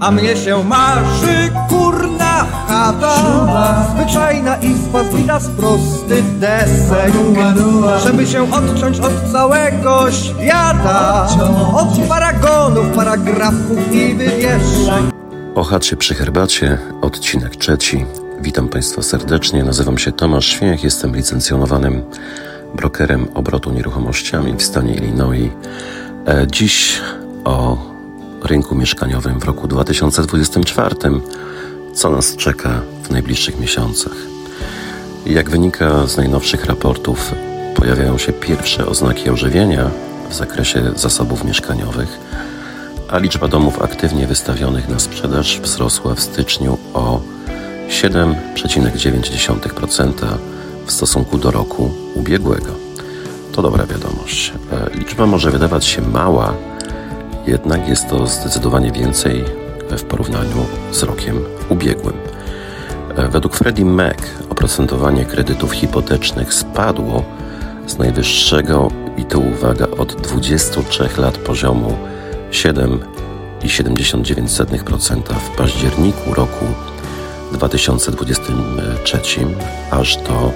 A mnie się marzy kurna chata Zwyczajna izba zbita z prostych desek Żeby się odciąć od całego świata Od paragonów, paragrafów i wywieszek O chacie przy herbacie, odcinek trzeci. Witam Państwa serdecznie. Nazywam się Tomasz Świech, jestem licencjonowanym brokerem obrotu nieruchomościami w stanie Illinois. E, Dziś o rynku mieszkaniowym w roku 2024, co nas czeka w najbliższych miesiącach. Jak wynika z najnowszych raportów, pojawiają się pierwsze oznaki ożywienia w zakresie zasobów mieszkaniowych, a liczba domów aktywnie wystawionych na sprzedaż wzrosła w styczniu o 7,9% w stosunku do roku ubiegłego. To dobra wiadomość. E, Liczba może wydawać się mała, jednak jest to zdecydowanie więcej w porównaniu z rokiem ubiegłym. E, Według Freddie Mac oprocentowanie kredytów hipotecznych spadło z najwyższego i to uwaga od 23 lat poziomu 7,79% w październiku roku 2023 aż do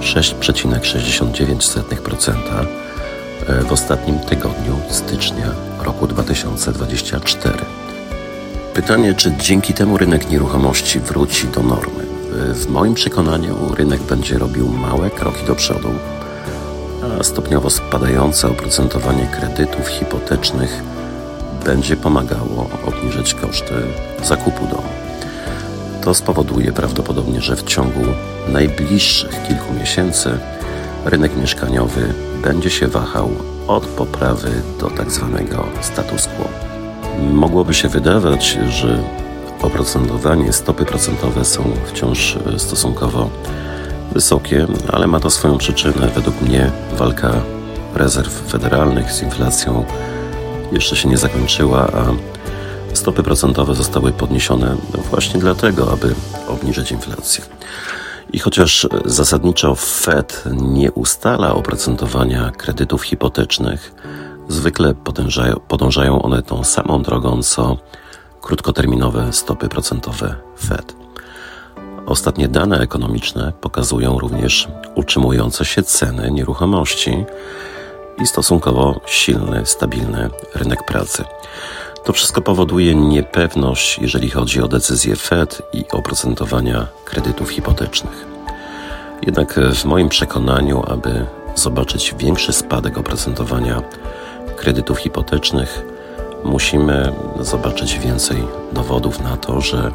6,69% w ostatnim tygodniu stycznia roku 2024. Pytanie, czy dzięki temu rynek nieruchomości wróci do normy? W moim przekonaniu rynek będzie robił małe kroki do przodu, a stopniowo spadające oprocentowanie kredytów hipotecznych będzie pomagało obniżyć koszty zakupu domu. To spowoduje prawdopodobnie, że w ciągu najbliższych kilku miesięcy rynek mieszkaniowy będzie się wahał od poprawy do tak zwanego status quo. Mogłoby się wydawać, że oprocentowanie stopy procentowe są wciąż stosunkowo wysokie, ale ma to swoją przyczynę. Według mnie walka rezerw federalnych z inflacją jeszcze się nie zakończyła, a stopy procentowe zostały podniesione właśnie dlatego, aby obniżyć inflację. I chociaż zasadniczo Fed nie ustala oprocentowania kredytów hipotecznych, zwykle podążają, one tą samą drogą co krótkoterminowe stopy procentowe Fed. Ostatnie dane ekonomiczne pokazują również utrzymujące się ceny nieruchomości i stosunkowo silny, stabilny rynek pracy. To wszystko powoduje niepewność, jeżeli chodzi o decyzję Fed i oprocentowania kredytów hipotecznych. Jednak w moim przekonaniu, aby zobaczyć większy spadek oprocentowania kredytów hipotecznych, musimy zobaczyć więcej dowodów na to, że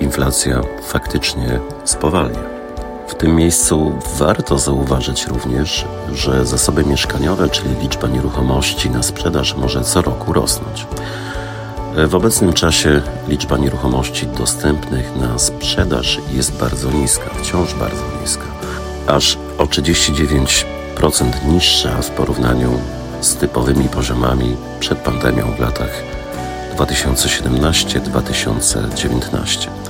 inflacja faktycznie spowalnia. W tym miejscu warto zauważyć również, że zasoby mieszkaniowe, czyli liczba nieruchomości na sprzedaż, może co roku rosnąć. W obecnym czasie liczba nieruchomości dostępnych na sprzedaż jest bardzo niska, wciąż bardzo niska, aż o 39% niższa w porównaniu z typowymi poziomami przed pandemią w latach 2017-2019.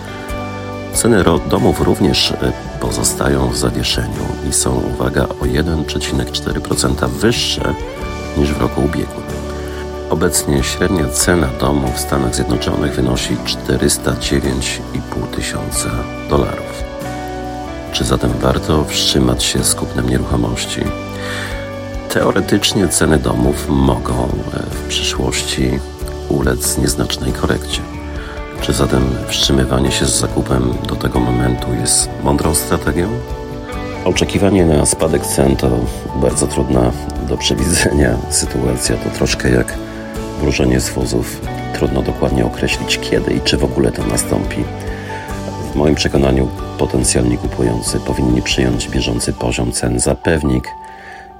Ceny domów również pozostają w zawieszeniu i są, uwaga, o 1,4% wyższe niż w roku ubiegłym. Obecnie średnia cena domu w Stanach Zjednoczonych wynosi 409,5 tysiąca dolarów. Czy zatem warto wstrzymać się z kupnem nieruchomości? Teoretycznie ceny domów mogą w przyszłości ulec nieznacznej korekcie. Czy zatem wstrzymywanie się z zakupem do tego momentu jest mądrą strategią? Oczekiwanie na spadek cen to bardzo trudna do przewidzenia sytuacja. To troszkę jak wróżenie z wozów. Trudno dokładnie określić kiedy i czy w ogóle to nastąpi. W moim przekonaniu potencjalni kupujący powinni przyjąć bieżący poziom cen za pewnik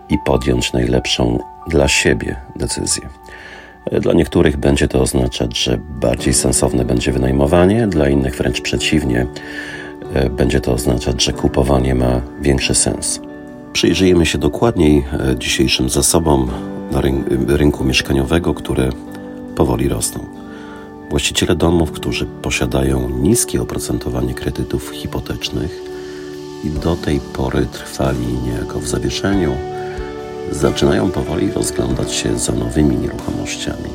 i podjąć najlepszą dla siebie decyzję. Dla niektórych będzie to oznaczać, że bardziej sensowne będzie wynajmowanie, dla innych wręcz przeciwnie, będzie to oznaczać, że kupowanie ma większy sens. Przyjrzyjmy się dokładniej dzisiejszym zasobom na rynku mieszkaniowego, które powoli rosną. Właściciele domów, którzy posiadają niskie oprocentowanie kredytów hipotecznych i do tej pory trwali niejako w zawieszeniu, zaczynają powoli rozglądać się za nowymi nieruchomościami.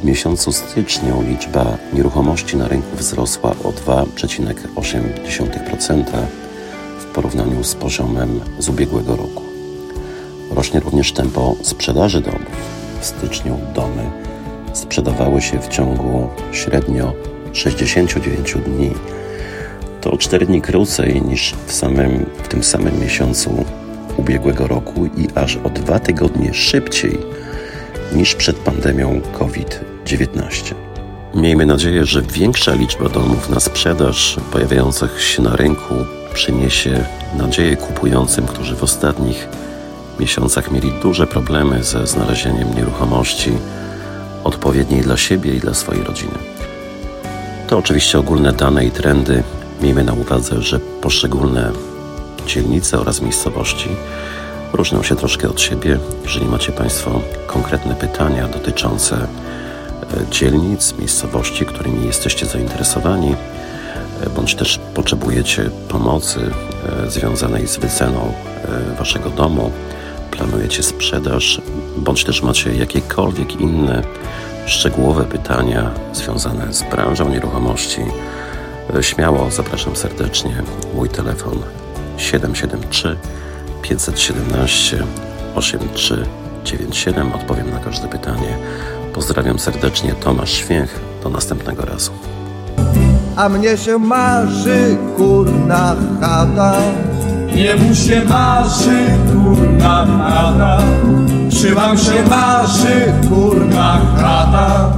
W miesiącu styczniu liczba nieruchomości na rynku wzrosła o 2,8% w porównaniu z poziomem z ubiegłego roku. Rośnie również tempo sprzedaży domów. W styczniu domy sprzedawały się w ciągu średnio 69 dni. To o 4 dni krócej niż w, samym, w tym samym miesiącu ubiegłego roku i aż o dwa tygodnie szybciej niż przed pandemią COVID-19. Miejmy nadzieję, że większa liczba domów na sprzedaż pojawiających się na rynku przyniesie nadzieję kupującym, którzy w ostatnich miesiącach mieli duże problemy ze znalezieniem nieruchomości odpowiedniej dla siebie i dla swojej rodziny. To oczywiście ogólne dane i trendy. Miejmy na uwadze, że poszczególne dzielnice oraz miejscowości różnią się troszkę od siebie. Jeżeli macie Państwo konkretne pytania dotyczące e, dzielnic, miejscowości, którymi jesteście zainteresowani, e, bądź też potrzebujecie pomocy e, związanej z wyceną Waszego domu, planujecie sprzedaż, bądź też macie jakiekolwiek inne szczegółowe pytania związane z branżą nieruchomości, śmiało zapraszam serdecznie. Mój telefon 773 517 8397. Odpowiem na każde pytanie. Pozdrawiam serdecznie, Tomasz Święch. Do następnego razu. A mnie się marzy kurna chata Jemu się marzy kurna chata, czy wam się marzy kurna chata?